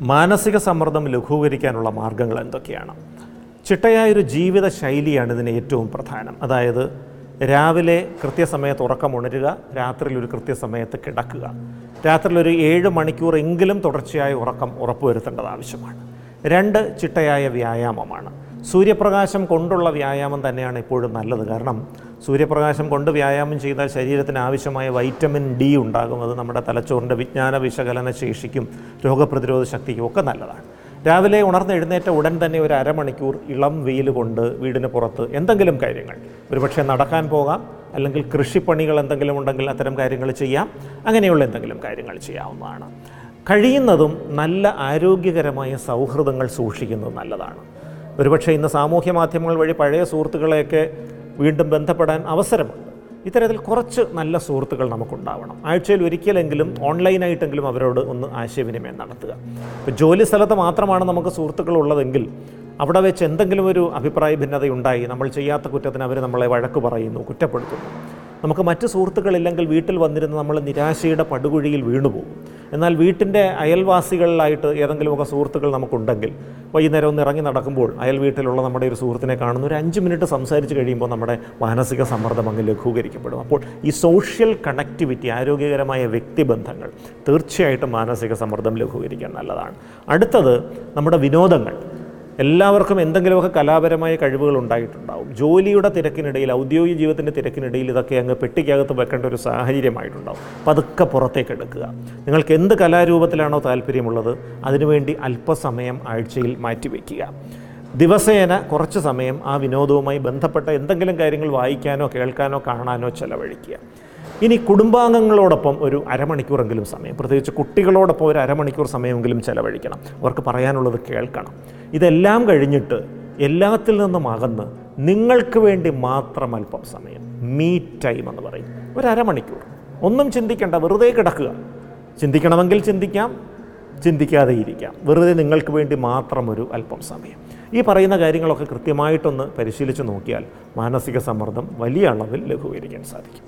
മാനസിക സമ്മർദ്ദം ലഘൂകരിക്കാനുള്ള മാർഗങ്ങൾ എന്തൊക്കെയാണ്? ചിട്ടയായൊരു ജീവിത ശൈലിയാണ് ഇതിന് ഏറ്റവും പ്രധാനം. അതായത് രാവിലെ കൃത്യസമയത്ത് ഉറക്കം ഉണരുക രാത്രിയിൽ ഒരു കൃത്യസമയത്ത് കിടക്കുക. രാത്രിയിൽ ഒരു ഏഴ് മണിക്കൂർ എങ്കിലും തുടർച്ചയായ ഉറക്കം ഉറപ്പുവരുത്തേണ്ടത് ആവശ്യമാണ്. രണ്ട് ചിട്ടയായ വ്യായാമമാണ്. സൂര്യപ്രകാശം കൊണ്ടുള്ള വ്യായാമം തന്നെയാണ് എപ്പോഴും നല്ലത്. കാരണം സൂര്യപ്രകാശം കൊണ്ട് വ്യായാമം ചെയ്താൽ ശരീരത്തിന് ആവശ്യമായ വൈറ്റമിൻ ഡി ഉണ്ടാകും അത് നമ്മുടെ തലച്ചോറിന്റെ വിജ്ഞാന വിശകലന ശേഷിക്കും രോഗപ്രതിരോധ ശക്തിക്കും ഒക്കെ നല്ലതാണ്. രാവിലെ ഉണർന്ന് എഴുന്നേറ്റ ഉടൻ തന്നെ ഒരു അരമണിക്കൂർ ഇളം വെയിൽ കൊണ്ട് വീടിന് പുറത്ത് എന്തെങ്കിലും കാര്യങ്ങൾ. ഒരുപക്ഷെ നടക്കാൻ പോകാം അല്ലെങ്കിൽ കൃഷിപ്പണികൾ എന്തെങ്കിലും ഉണ്ടെങ്കിൽ അത്തരം കാര്യങ്ങൾ ചെയ്യാം അങ്ങനെയുള്ള എന്തെങ്കിലും കാര്യങ്ങൾ ചെയ്യാവുന്നതാണ്. കഴിയുന്നതും നല്ല ആരോഗ്യകരമായ സൗഹൃദങ്ങൾ സൂക്ഷിക്കുന്നത് നല്ലതാണ്. ഒരുപക്ഷെ ഇന്ന് സാമൂഹ്യ മാധ്യമങ്ങൾ വഴി പഴയ സുഹൃത്തുക്കളെയൊക്കെ വീണ്ടും ബന്ധപ്പെടാൻ അവസരമുണ്ട്. ഇത്തരത്തിൽ കുറച്ച് നല്ല സുഹൃത്തുക്കൾ നമുക്കുണ്ടാവണം. ആഴ്ചയിൽ ഒരിക്കലെങ്കിലും ഓൺലൈനായിട്ടെങ്കിലും അവരോട് ഒന്ന് ആശയവിനിമയം നടത്തുക. ഇപ്പോൾ ജോലി സ്ഥലത്ത് മാത്രമാണ് നമുക്ക് സുഹൃത്തുക്കൾ ഉള്ളതെങ്കിൽ അവിടെ വെച്ച് എന്തെങ്കിലും ഒരു അഭിപ്രായ ഭിന്നതയുണ്ടായി നമ്മൾ ചെയ്യാത്ത കുറ്റത്തിന് അവർ നമ്മളെ വഴക്ക് പറയുന്നു കുറ്റപ്പെടുത്തുന്നു. നമുക്ക് മറ്റ് സുഹൃത്തുക്കളില്ലെങ്കിൽ വീട്ടിൽ വന്നിരുന്ന് നമ്മൾ നിരാശയുടെ പടുകുഴിയിൽ വീണുപോകും. എന്നാൽ വീട്ടിന്റെ അയൽവാസികളിലായിട്ട് ഏതെങ്കിലുമൊക്കെ സുഹൃത്തുക്കൾ നമുക്കുണ്ടെങ്കിൽ വൈകുന്നേരം ഒന്ന് ഇറങ്ങി നടക്കുമ്പോൾ അയൽ വീട്ടിലുള്ള നമ്മുടെ ഒരു സുഹൃത്തിനെ കാണുന്ന ഒരു അഞ്ച് മിനിറ്റ് സംസാരിച്ച് കഴിയുമ്പോൾ നമ്മുടെ മാനസിക സമ്മർദ്ദം അങ്ങ് ലഘൂകരിക്കപ്പെടും. അപ്പോൾ ഈ സോഷ്യൽ കണക്ടിവിറ്റി ആരോഗ്യകരമായ വ്യക്തിബന്ധങ്ങൾ തീർച്ചയായിട്ടും മാനസിക സമ്മർദ്ദം ലഘൂകരിക്കാൻ നല്ലതാണ്. അടുത്തത് നമ്മുടെ വിനോദങ്ങൾ. എല്ലാവർക്കും എന്തെങ്കിലുമൊക്കെ കലാപരമായ കഴിവുകൾ ഉണ്ടായിട്ടുണ്ടാവും. ജോലിയുടെ തിരക്കിനിടയിൽ ഔദ്യോഗിക ജീവിതത്തിന്റെ തിരക്കിനിടയിൽ ഇതൊക്കെ അങ്ങ് പെട്ടിക്കകത്ത് വെക്കേണ്ട ഒരു സാഹചര്യമായിട്ടുണ്ടാവും. പതുക്കെ പുറത്തേക്ക് എടുക്കുക. നിങ്ങൾക്ക് എന്ത് കലാരൂപത്തിലാണോ താല്പര്യമുള്ളത് അതിനുവേണ്ടി അല്പസമയം ആഴ്ചയിൽ മാറ്റിവെക്കുക ദിവസേന കുറച്ച് സമയം ആ വിനോദവുമായി ബന്ധപ്പെട്ട എന്തെങ്കിലും കാര്യങ്ങൾ വായിക്കാനോ കേൾക്കാനോ കാണാനോ ചെലവഴിക്കുക. ഇനി കുടുംബാംഗങ്ങളോടൊപ്പം ഒരു അരമണിക്കൂറെങ്കിലും സമയം പ്രത്യേകിച്ച് കുട്ടികളോടൊപ്പം ഒരു അരമണിക്കൂർ സമയമെങ്കിലും ചെലവഴിക്കണം. അവർക്ക് പറയാനുള്ളത് കേൾക്കണം. ഇതെല്ലാം കഴിഞ്ഞിട്ട് എല്ലാത്തിൽ നിന്നും അകന്ന് നിങ്ങൾക്ക് വേണ്ടി മാത്രം അല്പം സമയം മീ ടൈം എന്ന് പറയും. ഒരു അരമണിക്കൂർ ഒന്നും ചിന്തിക്കേണ്ട വെറുതെ കിടക്കുക. ചിന്തിക്കണമെങ്കിൽ ചിന്തിക്കാം ചിന്തിക്കാതെ ഇരിക്കാം. വെറുതെ നിങ്ങൾക്ക് വേണ്ടി മാത്രം ഒരു അല്പം സമയം. ഈ പറയുന്ന കാര്യങ്ങളൊക്കെ കൃത്യമായിട്ടൊന്ന് പരിശീലിച്ച് നോക്കിയാൽ മാനസിക സമ്മർദ്ദം വലിയ അളവിൽ ലഘൂകരിക്കാൻ സാധിക്കും.